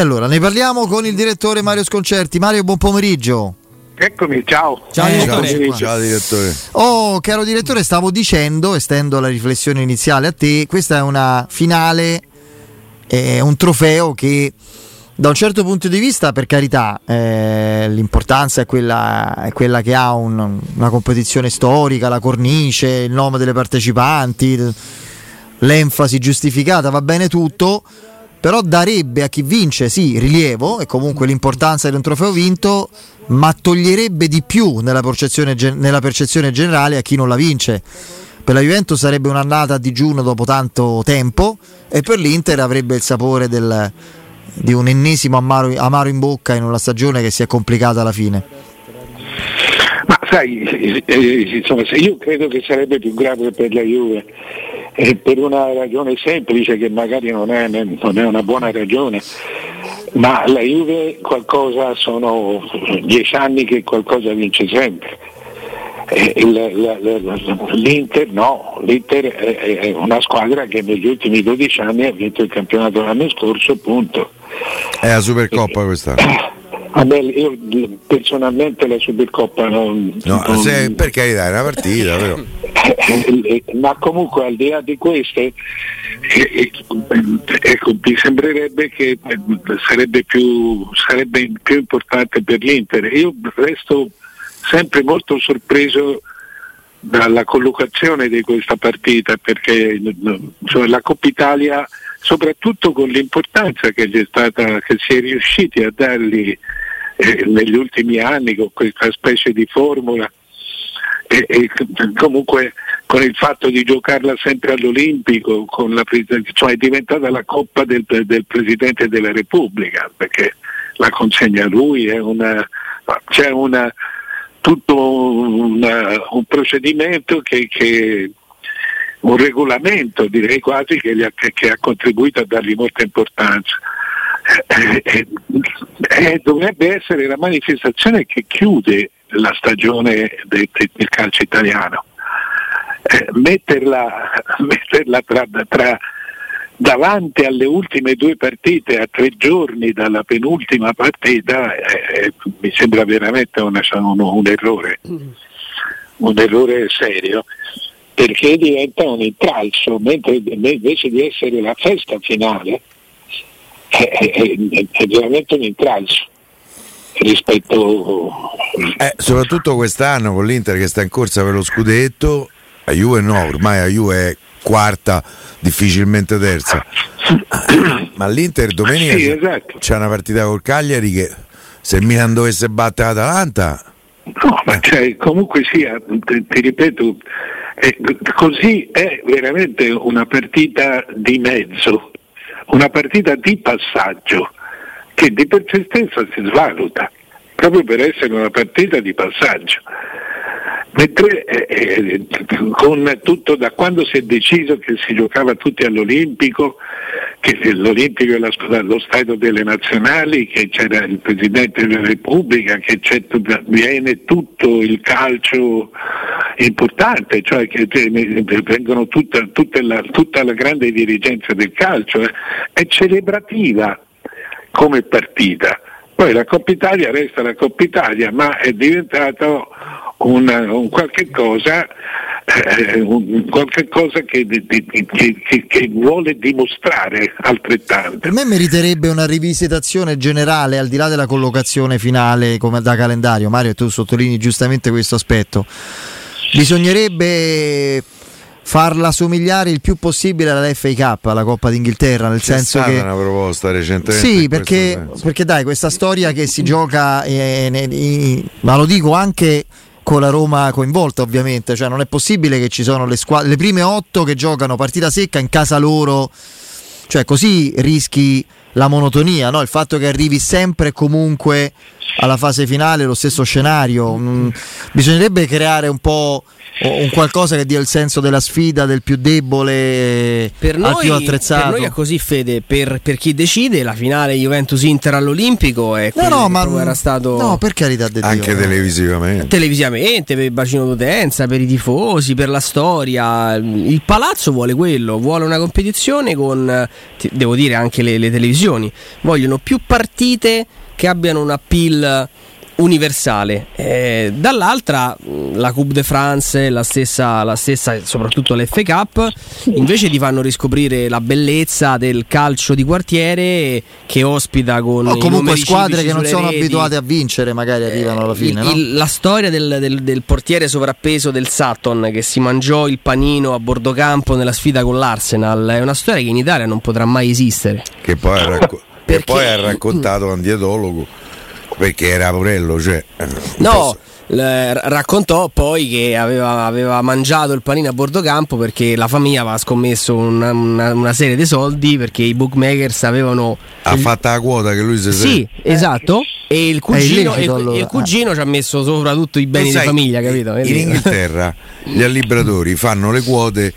allora ne parliamo con il direttore Mario Sconcerti. Mario, buon pomeriggio. Eccomi, ciao. Ciao, eh, direttore. Ciao direttore. Oh, caro direttore, stavo dicendo, estendo la riflessione iniziale a te, questa è una finale, è un trofeo che da un certo punto di vista, per carità, eh, l'importanza è quella, è quella, che ha un, una competizione storica, la cornice, il nome delle partecipanti, l'enfasi giustificata, va bene tutto, però darebbe a chi vince, sì, rilievo e comunque l'importanza di un trofeo vinto, ma toglierebbe di più nella percezione, nella percezione generale a chi non la vince. Per la Juventus sarebbe un'annata a digiuno dopo tanto tempo e per l'Inter avrebbe il sapore del, di un ennesimo amaro, amaro in bocca in una stagione che si è complicata alla fine. Ma sai, eh, eh, insomma, io credo che sarebbe più grave per la Juve, eh, per una ragione semplice che magari non è, non è una buona ragione, ma la Juve qualcosa sono dieci anni che qualcosa vince sempre. L'Inter no, l'Inter è una squadra che negli ultimi 12 anni ha vinto il campionato l'anno scorso, punto. È la Supercoppa questa. A me, io personalmente la Supercoppa non. No, non se, per carità è una partita, però. Ma comunque al di là di queste, ecco, mi sembrerebbe che sarebbe più, sarebbe più importante per l'Inter. Io resto sempre molto sorpreso dalla collocazione di questa partita perché cioè, la Coppa Italia soprattutto con l'importanza che, stata, che si è riusciti a dargli eh, negli ultimi anni con questa specie di formula e, comunque con il fatto di giocarla sempre all'Olimpico, la, cioè è diventata la coppa del, del, Presidente della Repubblica, perché la consegna a lui, c'è una, tutto una, un procedimento che, che un regolamento direi quasi che, ha, che ha contribuito a dargli molta importanza. Eh, eh, eh, dovrebbe essere la manifestazione che chiude la stagione de, de, del calcio italiano. Eh, metterla, metterla tra, tra, davanti alle ultime due partite a tre giorni dalla penultima partita eh, mi sembra veramente una, un, un errore, un errore serio perché diventa un intralcio, mentre invece di essere la festa finale è, è, è veramente un intralcio rispetto eh, soprattutto quest'anno con l'Inter che sta in corsa per lo scudetto a Juve no, ormai a Juve è quarta difficilmente terza. Ma l'Inter domenica sì, esatto. c'è una partita col Cagliari che se il Milan dovesse battere l'Atalanta no ma cioè, comunque sia ti, ti ripeto eh, così è veramente una partita di mezzo, una partita di passaggio che di per sé stessa si svaluta, proprio per essere una partita di passaggio. Mentre eh, eh, con tutto, da quando si è deciso che si giocava tutti all'Olimpico, che l'Olimpico è lo stato delle nazionali, che c'era il Presidente della Repubblica, che viene tutto il calcio importante, cioè che vengono tutta, tutta, la, tutta la, grande dirigenza del calcio, eh, è celebrativa come partita. Poi la Coppa Italia resta la Coppa Italia, ma è diventato un, un qualche cosa, eh, un qualche cosa che, che, che, che, vuole dimostrare altrettanto. Per me meriterebbe una rivisitazione generale al di là della collocazione finale come da calendario. Mario, tu sottolinei giustamente questo aspetto. Bisognerebbe farla somigliare il più possibile alla FA Cup, alla Coppa d'Inghilterra, nel C'è senso stata che una proposta recentemente. Sì, perché, perché, dai, questa storia che si gioca, eh, eh, ma lo dico anche con la Roma coinvolta ovviamente, cioè non è possibile che ci sono le, squadre, le prime otto che giocano partita secca in casa loro, cioè così rischi la monotonia, no? il fatto che arrivi sempre e comunque alla fase finale lo stesso scenario. Mm, bisognerebbe creare un po' un qualcosa che dia il senso della sfida del più debole per al noi, più attrezzato. Per noi è così, Fede. Per, per chi decide, la finale Juventus-Inter all'Olimpico è no, no, ma era stato. No, per carità di Dio. Anche televisivamente. Televisivamente, per il bacino d'utenza, per i tifosi, per la storia. Il palazzo vuole quello, vuole una competizione con, devo dire, anche le, le televisioni. Vogliono più partite che abbiano un appeal universale. Eh, dall'altra la Coupe de France, la stessa, la stessa, soprattutto l'F Cup, invece ti fanno riscoprire la bellezza del calcio di quartiere che ospita con... O comunque squadre che non sono reti. abituate a vincere magari arrivano alla fine. Il, no? il, la storia del, del, del, portiere sovrappeso del Sutton che si mangiò il panino a bordo campo nella sfida con l'Arsenal è una storia che in Italia non potrà mai esistere. Che poi ha, racco- poi ha raccontato un dietologo perché era Porello, cioè. Eh, no, raccontò poi che aveva, aveva, mangiato il panino a bordo campo perché la famiglia aveva scommesso una, una, una serie di soldi perché i bookmakers avevano. Ha il... fatto la quota che lui si Sì, eh. esatto. E il cugino, illecito, allora. il cugino ci ha messo soprattutto i beni sai, di famiglia, capito? In Inghilterra gli allibratori fanno le quote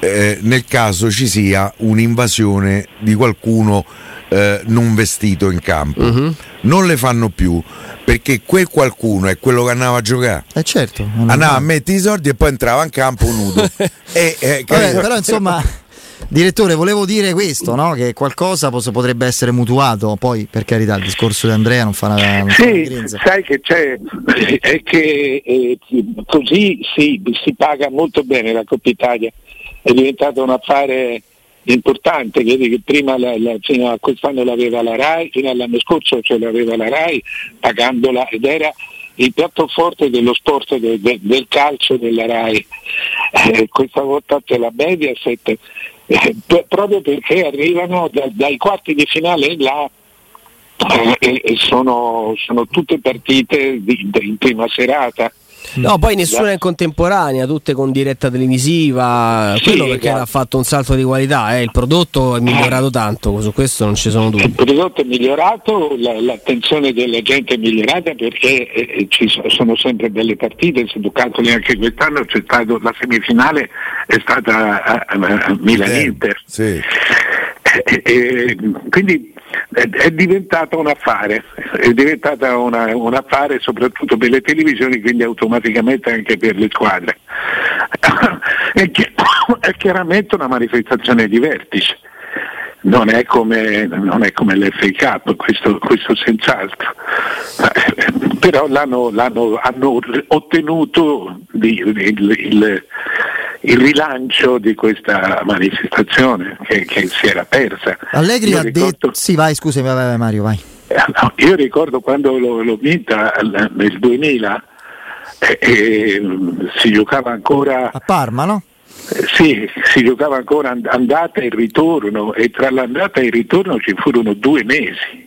eh, nel caso ci sia un'invasione di qualcuno eh, non vestito in campo. Uh-huh. Non le fanno più perché quel qualcuno è quello che andava a giocare. Eh certo. Andava a mettere i soldi e poi entrava in campo nudo. e, eh, Vabbè, però insomma... Direttore, volevo dire questo, no? che qualcosa potrebbe essere mutuato, poi per carità il discorso di Andrea non fa una... Non sì, fa sai che c'è, è che eh, così sì, si paga molto bene la Coppa Italia, è diventato un affare importante, vedi che prima la, la, fino a quest'anno l'aveva la RAI, fino all'anno scorso ce l'aveva la RAI pagandola ed era il piatto forte dello sport de, de, del calcio della RAI. Eh, questa volta c'è la Mediaset, eh, proprio perché arrivano da, dai quarti di finale in là eh, sono, sono, tutte partite di, in prima serata. No, poi nessuna in contemporanea, tutte con diretta televisiva, sì, quello perché esatto. ha fatto un salto di qualità, eh. il prodotto è migliorato tanto, su questo non ci sono dubbi. Il prodotto è migliorato, la, l'attenzione della gente è migliorata perché eh, ci sono sempre belle partite, se tu calcoli anche quest'anno c'è stato la semifinale è stata a, a, a Milan-Inter. Sì. E, e, quindi è, è diventata un affare, è diventata una, un affare soprattutto per le televisioni, quindi automaticamente anche per le squadre. è, è chiaramente una manifestazione di vertice. Non è, come, non è come l'FA Cup, questo, questo senz'altro, eh, però l'hanno, l'hanno, hanno ottenuto il, il, il il rilancio di questa manifestazione che, che si era persa. Allegri io ha ricordo... detto... Sì, vai, scusami, vai, vai Mario, vai. Eh, io ricordo quando l'ho, l'ho vinta nel 2000 e, e, si giocava ancora... A Parma, no? Eh, sì, si giocava ancora andata e ritorno e tra l'andata e il ritorno ci furono due mesi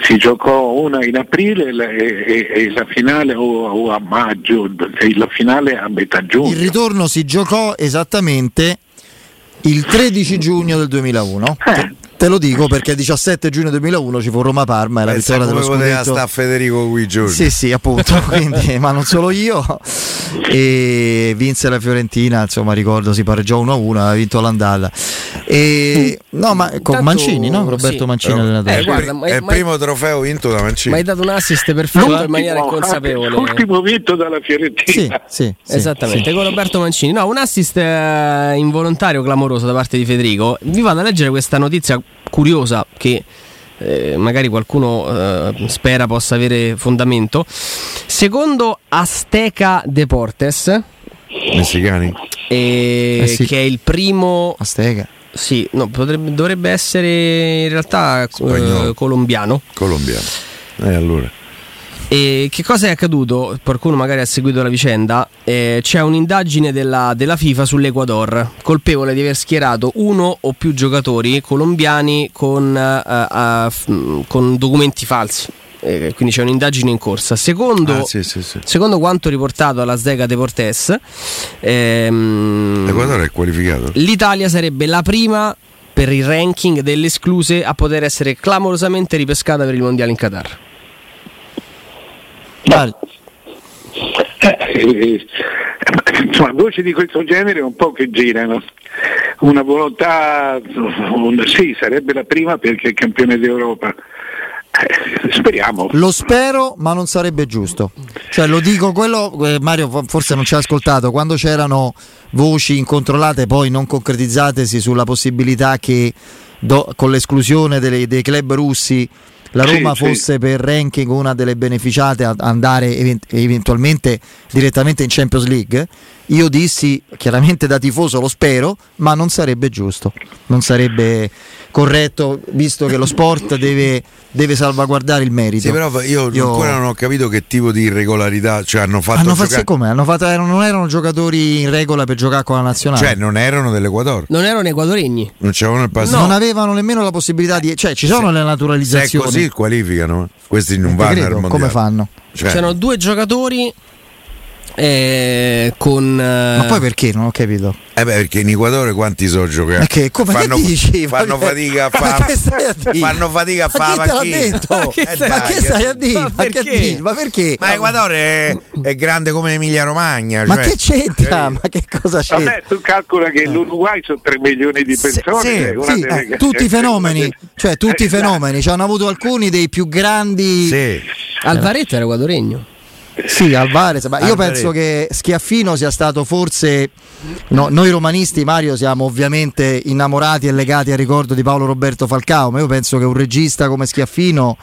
si giocò una in aprile e, e, e la finale o, o, a maggio e la finale a metà giugno. Il ritorno si giocò esattamente il 13 giugno del 2001. Eh. Te lo dico perché il 17 giugno 2001 ci fu Roma-Parma e la vittoria dello scudetto. sta Federico quei giorni. Sì, sì, appunto, quindi, ma non solo io. E vinse la Fiorentina, insomma, ricordo si pareggiò 1-1, ha vinto l'andata. E, no, ma con Tanto, Mancini, no? Roberto sì. Mancini allenatore. Eh, guarda, è il primo trofeo vinto da Mancini. Ma hai dato un assist perfetto in maniera inconsapevole. L'ultimo vinto dalla Fiorentina. Sì, sì, sì Esattamente, sì. con Roberto Mancini. No, un assist eh, involontario clamoroso da parte di Federico. Vi vado a leggere questa notizia curiosa che eh, magari qualcuno eh, spera possa avere fondamento. Secondo Azteca Deportes, messicani, eh, eh sì. che è il primo Azteca. Sì, no, potrebbe, dovrebbe essere in realtà eh, colombiano. Colombiano. E allora. E che cosa è accaduto? Qualcuno magari ha seguito la vicenda. Eh, c'è un'indagine della, della, FIFA sull'Equador, colpevole di aver schierato uno o più giocatori colombiani con, uh, uh, con documenti falsi. Eh, quindi c'è un'indagine in corsa. Secondo, ah, sì, sì, sì. secondo quanto riportato alla Zdega Deportes, ehm, l'Equador è qualificato. L'Italia sarebbe la prima per il ranking delle escluse a poter essere clamorosamente ripescata per il mondiale in Qatar. Mario. Eh, eh, insomma, voci di questo genere un po' che girano. Una volontà, un- sì, sarebbe la prima perché è campione d'Europa. Eh, speriamo. Lo spero, ma non sarebbe giusto. Cioè, lo dico quello, eh, Mario fo- forse non ci ha ascoltato, quando c'erano voci incontrollate poi non concretizzatesi sulla possibilità che do- con l'esclusione delle- dei club russi la Sì, Roma sì. fosse per ranking una delle beneficiate a andare event- eventualmente direttamente in Champions League, io dissi chiaramente da tifoso lo spero, ma non sarebbe giusto, non sarebbe corretto visto che lo sport deve, deve salvaguardare il merito. Sì, però io, ancora non ho capito che tipo di irregolarità, cioè hanno fatto Hanno giocare, fatto come? Hanno fatto, erano- non erano giocatori in regola per giocare con la nazionale. cioè non erano dell'Equador, Non erano equadoregni. non c'erano il passato. non avevano nemmeno la possibilità di. cioè, ci sono le Se è naturalizzazioni. così qualificano, questi non vanno credo, al mondiale. come fanno? Cioè, C'erano due giocatori eh, con... eh, Ma poi perché? Non ho capito. eh beh, perché in Equador quanti so giocare? Ma che, come fanno, che dici? fanno Ma che- fatica a ma fare che fanno fatica a Ma fare chi te l'ha panchina. detto? Eh, Ma che stai a dire? Ma Ma, che perché? dici? Ma perché? Ma Equador è, è grande come Emilia Romagna. Ma cioè- che c'entra? Ma che cosa c'entra? Vabbè, tu calcola che l'Uruguay sono 3 milioni di persone. sì, Sì, delle- eh, tutti i fenomeni, cioè tutti i Eh, fenomeni, ci hanno avuto alcuni dei più grandi Sì. Alvaretto era equadoregno. Sì, Alvarez, ma io penso che Schiaffino sia stato forse no, noi romanisti Mario siamo ovviamente innamorati e legati al ricordo di Paolo Roberto Falcao, ma io penso che un regista come Schiaffino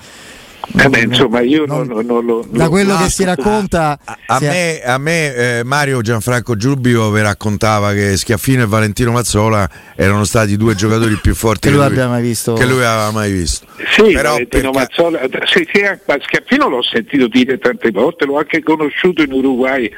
Eh beh, insomma, io non- non, non lo. da lo- quello ah, che si racconta A sia- me, a me, eh, Mario Gianfranco Giubio mi raccontava che Schiaffino e Valentino Mazzola erano stati i due giocatori più forti Che lui abbia mai visto. che lui aveva mai visto. Sì, Però Valentino per ca- Mazzola, sì, sì, ma Schiaffino l'ho sentito dire tante volte, l'ho anche conosciuto in Uruguay,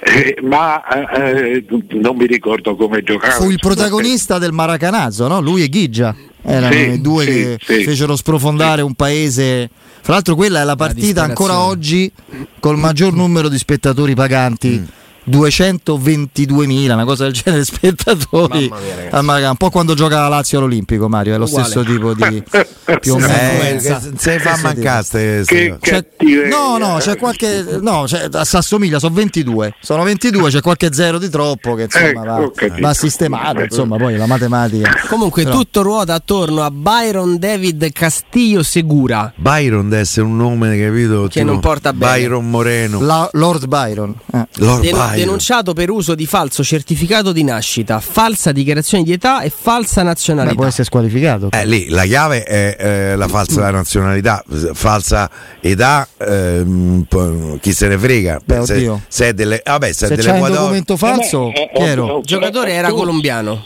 eh, ma eh, non mi ricordo come giocava. fu il protagonista del Maracanazzo, no? Lui e Ghigia. Erano Sì, i due sì, che sì. fecero sprofondare un paese. Fra l'altro, quella è la partita ancora oggi col maggior numero di spettatori paganti. 222.000, una cosa del genere, spettatori. Mia, al Maracanã. un po' quando gioca la Lazio all'Olimpico, Mario, è lo Uguale. stesso tipo di più o meno. Eh, se fa mancare Che, cattiveria. no, no, c'è qualche. No, c'è, si assomiglia, sono 22. Sono 22, c'è qualche zero di troppo che insomma Ecco, va, va sistemato. Insomma, poi la matematica. Comunque Però- tutto ruota attorno a Byron David Castillo Segura. Byron deve essere un nome, capito? Che Tipo non porta bene. Byron Moreno. La- Lord Byron. eh. Lord Byron. Denunciato per uso di falso certificato di nascita, falsa dichiarazione di età e falsa nazionalità. può essere squalificato. Eh, lì la chiave è eh, la falsa nazionalità, falsa età, po- chi se ne frega. Beh, se, oddio. se è delle, vabbè, se è Se c'è un dell'Equador- documento falso, Eh, eh, Piero. Il giocatore era colombiano.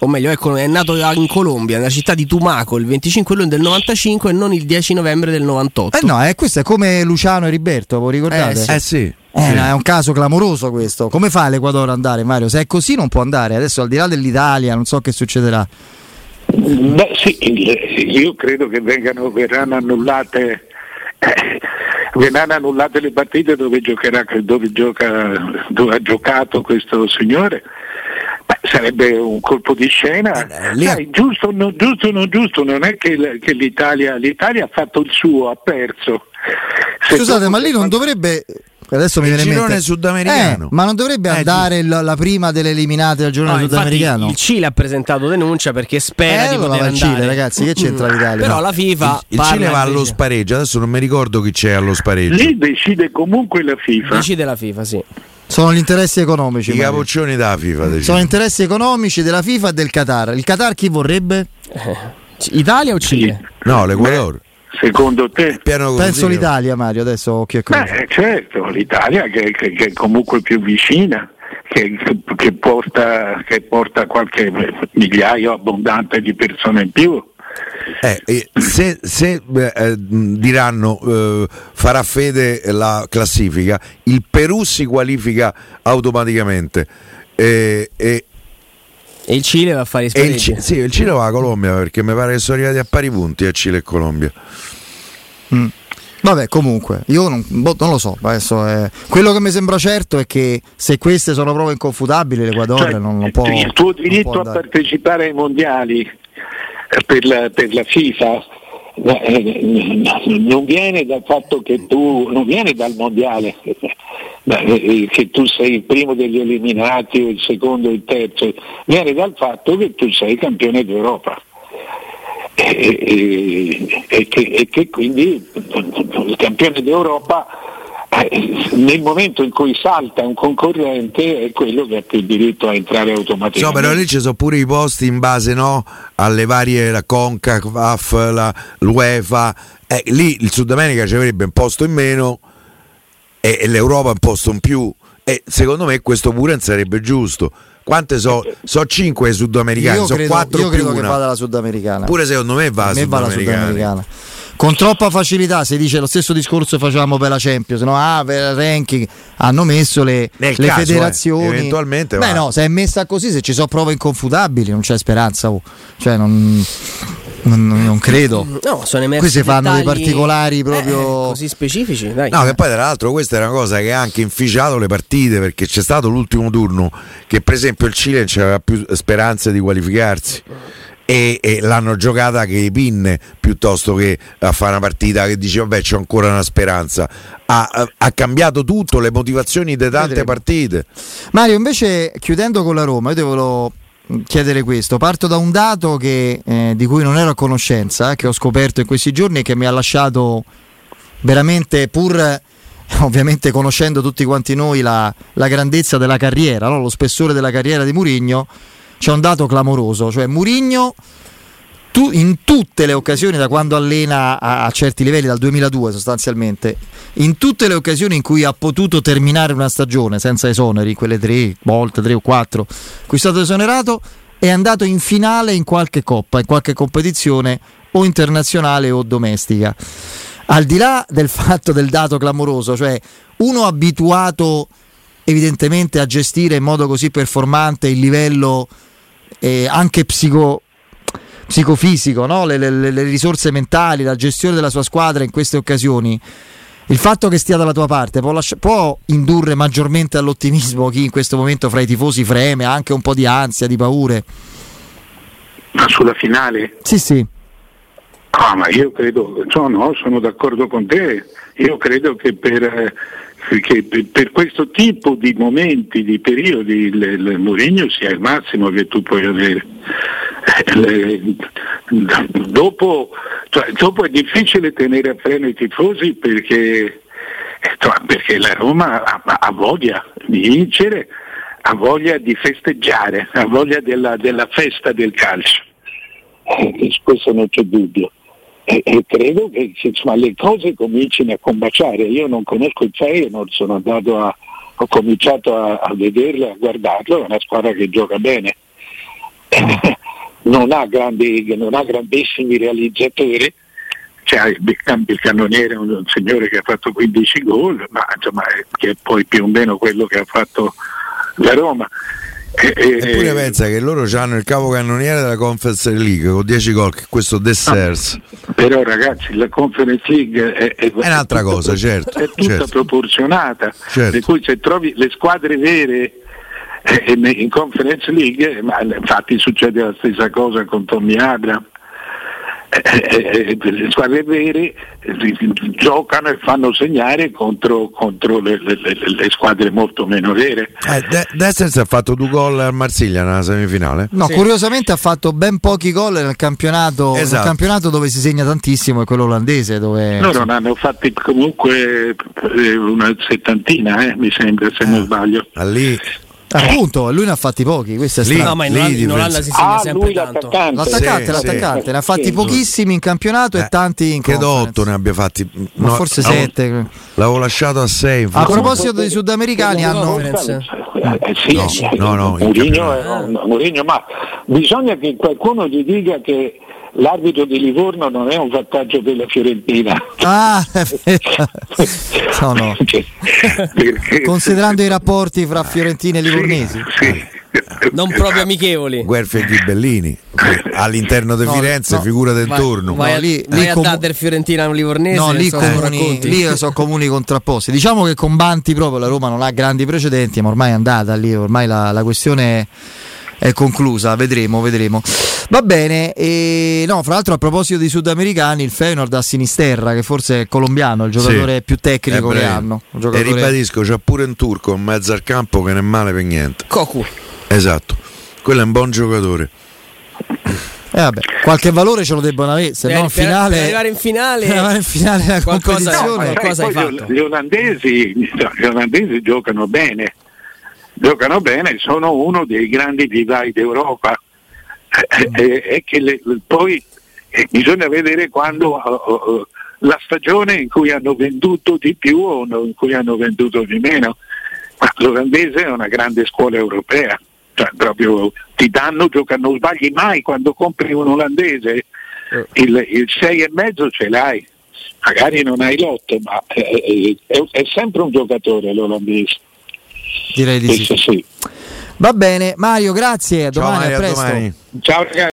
O meglio, è, è nato in Colombia, nella città di Tumaco, il 25 luglio del 95 e non il 10 novembre del 98. Eh no, eh, questo è come Luciano e Riberto, voi ricordate? Eh, sì. Eh sì. Eh, sì. no, è un caso clamoroso questo. Come fa l'Equador ad andare, Mario? Se è così non può andare. Adesso al di là dell'Italia, non so che succederà. Beh, sì, io credo che vengano, verranno annullate. eh, verranno annullate le partite dove, giocherà, dove, gioca, dove ha giocato questo signore. Beh, sarebbe un colpo di scena. Eh, lì- Sai, giusto o non giusto, o non giusto, non è che, l'Italia, l'Italia ha fatto il suo, ha perso. Se Scusate, ma lì non dovrebbe. Adesso mi Il viene girone mente. sudamericano. Eh, ma non dovrebbe Eh, andare l- la prima delle eliminate del girone No, sudamericano? il Cile ha presentato denuncia perché spera Eh, di poter il andare. Cile, ragazzi, che c'entra l'Italia? Però No. la FIFA Il parla Cile va allo invece- spareggio, adesso non mi ricordo chi c'è allo spareggio. Lì decide comunque la FIFA. decide la FIFA, sì. Sono gli interessi economici. I capoccioni della FIFA. decidono. Sono interessi economici della FIFA e del Qatar. Il Qatar chi vorrebbe? Italia o Cile? No, l'Equador. Secondo te? Piano Penso l'Italia, Mario. Adesso occhio e croce. Beh, certo, l'Italia che, che- che è comunque più vicina, che, che porta, che porta qualche migliaio abbondante di persone in più. Eh, eh, se se, eh, diranno eh, farà fede la classifica, il Perù si qualifica automaticamente. Eh, e, E il Cile va a fare i il, spareggi. Ci- sì, il Cile va a Colombia perché mi pare che sono arrivati a pari punti a Cile e Colombia. Mm. Vabbè, comunque, io non, boh, non lo so. Adesso, eh, quello che mi sembra certo è che se queste sono prove inconfutabili, l'Equador Cioè, non, non può. il tuo diritto a partecipare ai mondiali per la, per la FIFA non viene dal fatto che tu non viene dal mondiale eh, che tu sei il primo degli eliminati o il secondo o il terzo, viene dal fatto che tu sei campione d'Europa. E, e, e, che, e che quindi il campione d'Europa eh, nel momento in cui salta un concorrente è quello che ha più diritto a entrare automaticamente. No, però lì ci sono pure i posti in base no, alle varie, la CONCACAF, la, l'UEFA, eh, lì il Sud America ci avrebbe un posto in meno e, e l'Europa un posto in più e secondo me questo pure non sarebbe giusto. Quante so? So 5 sudamericane, io so credo, 4 io credo più che una. vada la sudamericana. Pure secondo me va A la me va la sudamericana. Con troppa facilità si dice lo stesso discorso facciamo per la Champions, no? Ah, per il ranking hanno messo le, le caso, eh, federazioni. eventualmente Beh, va. no, se è messa così, se ci sono prove inconfutabili, non c'è speranza. oh. Cioè, non, non- non credo. No, sono emersi Qui si fanno dei particolari proprio- eh, così specifici, dai. No, che poi tra l'altro questa è una cosa che ha anche inficiato le partite perché c'è stato l'ultimo turno che per esempio il Cile non c'aveva più speranze di qualificarsi e, e l'hanno giocata che i pinne piuttosto che a fare una partita che dice vabbè c'è ancora una speranza. Ha, ha- ha cambiato tutto, le motivazioni di tante Vedremo. partite. Mario, invece, chiudendo con la Roma, io volevo chiedere questo. Parto da un dato che, eh, di cui non ero a conoscenza, eh, che ho scoperto in questi giorni e che mi ha lasciato veramente, pur ovviamente conoscendo tutti quanti noi la, la grandezza della carriera, no? lo spessore della carriera di Murigno, c'è un dato clamoroso, cioè Murigno tu- in tutte le occasioni da quando allena a, a certi livelli, dal 2002 sostanzialmente, in tutte le occasioni in cui ha potuto terminare una stagione senza esoneri, quelle tre volte, tre o quattro, cui è stato esonerato, è andato in finale in qualche coppa, in qualche competizione o internazionale o domestica. Al di là del fatto del dato clamoroso, cioè uno abituato evidentemente a gestire in modo così performante il livello eh, anche psico, psicofisico, no? le, le- le risorse mentali, la gestione della sua squadra in queste occasioni. Il fatto che stia dalla tua parte può, lascia- può indurre maggiormente all'ottimismo chi in questo momento fra i tifosi freme, ha anche un po' di ansia, di paure. Ma sulla finale? Sì, sì. Ah, ma io credo, no, no, sono d'accordo con te. Io credo che per, eh, che per- questo tipo di momenti, di periodi, il, il Mourinho sia il massimo che tu puoi avere. Eh, le- dopo, cioè, dopo è difficile tenere a freno i tifosi perché, eh, cioè, perché la Roma ha, ha voglia di vincere, ha voglia di festeggiare, ha voglia della, della festa del calcio. Eh, questo non c'è dubbio. E, e credo che insomma, le cose comincino a combaciare. Io non conosco il Feyenoord, sono andato a, ho cominciato a, a vederlo, a guardarlo, è una squadra che gioca bene. non, ha grandi, non ha grandissimi realizzatori, cioè, il, cannoniere è un, un signore che ha fatto 15 gol, ma insomma, che è poi più o meno quello che ha fatto la Roma. E- e- Eppure pensa che loro hanno il capocannoniere della Conference League con 10 gol, che questo De Sers. Però ragazzi la Conference League è, è- È un'altra è tutta- cosa, certo, È tutta certo. proporzionata. Certo. Per cui se trovi le squadre vere eh, in- Conference League, eh, ma infatti succede la stessa cosa con Tommy Abram. Eh, eh, eh, le squadre vere eh, giocano e fanno segnare contro, contro le, le- le- squadre molto meno vere. Eh, De, De Sers ha fatto due gol al Marsiglia nella semifinale. No, Sì. curiosamente ha fatto ben pochi gol nel campionato, nel Esatto. campionato dove si segna tantissimo, è quello olandese. Dove, Loro ne hanno fatti comunque eh, una settantina, eh, mi sembra, se non sbaglio. Ah, lì Appunto, lui ne ha fatti pochi. Questo è strano. No, ma in lì Olanda, di in Olanda si segna Ah, sempre lui tanto. l'attaccante. L'attaccante, Sì, l'attaccante, sì. ne ha fatti Sì. pochissimi in campionato e Eh, tanti in credo conference. 8 ne abbia fatti. Ma No, forse l'avevo- 7. L'avevo lasciato a 6. A proposito dei sudamericani, hanno. Eh, eh, sì, No, sì. no, no, campionato. un- Mourinho, ma bisogna che qualcuno gli dica che l'arbitro di Livorno non è un vantaggio della Fiorentina. Ah, no, no. Perché- Considerando i rapporti fra Fiorentina e Livornesi. Sì, sì. Non proprio amichevoli. Guerfi e Ghibellini all'interno di No, Firenze, no. figura Vai, d'intorno. vai, No, a- lì- lì a comu- Dadder Fiorentina Livornese. No, lì, non so, comuni, lì sono comuni contrapposti. Diciamo che con Banti proprio la Roma non ha grandi precedenti, ma ormai è andata lì, ormai la, la questione è conclusa, vedremo, vedremo. Va bene, e no, fra l'altro a proposito dei sudamericani, il Feyenoord a Sinisterra, che forse è colombiano, il giocatore Sì. più tecnico Eh, che hanno. Un E giocatore- ribadisco, c'è pure un turco in mezzo al campo che non è male per niente. Cocu. Esatto, quello è un buon giocatore. Eh, vabbè, qualche valore ce lo debbono avere, se Per- no in finale... per arrivare in finale- per arrivare in finale della Qualcosa- competizione. no, sai, qualcosa hai poi fatto. Gli olandesi, gli olandesi giocano bene, giocano bene, sono uno dei grandi vivai d'Europa. Eh, eh, è che le- poi eh, bisogna vedere quando eh, eh, la stagione in cui hanno venduto di più o in cui hanno venduto di meno. Ma l'olandese è una grande scuola europea, cioè proprio ti danno, giocano, non sbagli mai quando compri un olandese, il, il 6,5 ce l'hai, magari non hai l'otto, ma eh, eh, è, è sempre un giocatore l'olandese. Direi di Questo sì. sì. Va bene, Mario, grazie, a Ciao domani, Mario, a a presto. domani. Ciao ragazzi.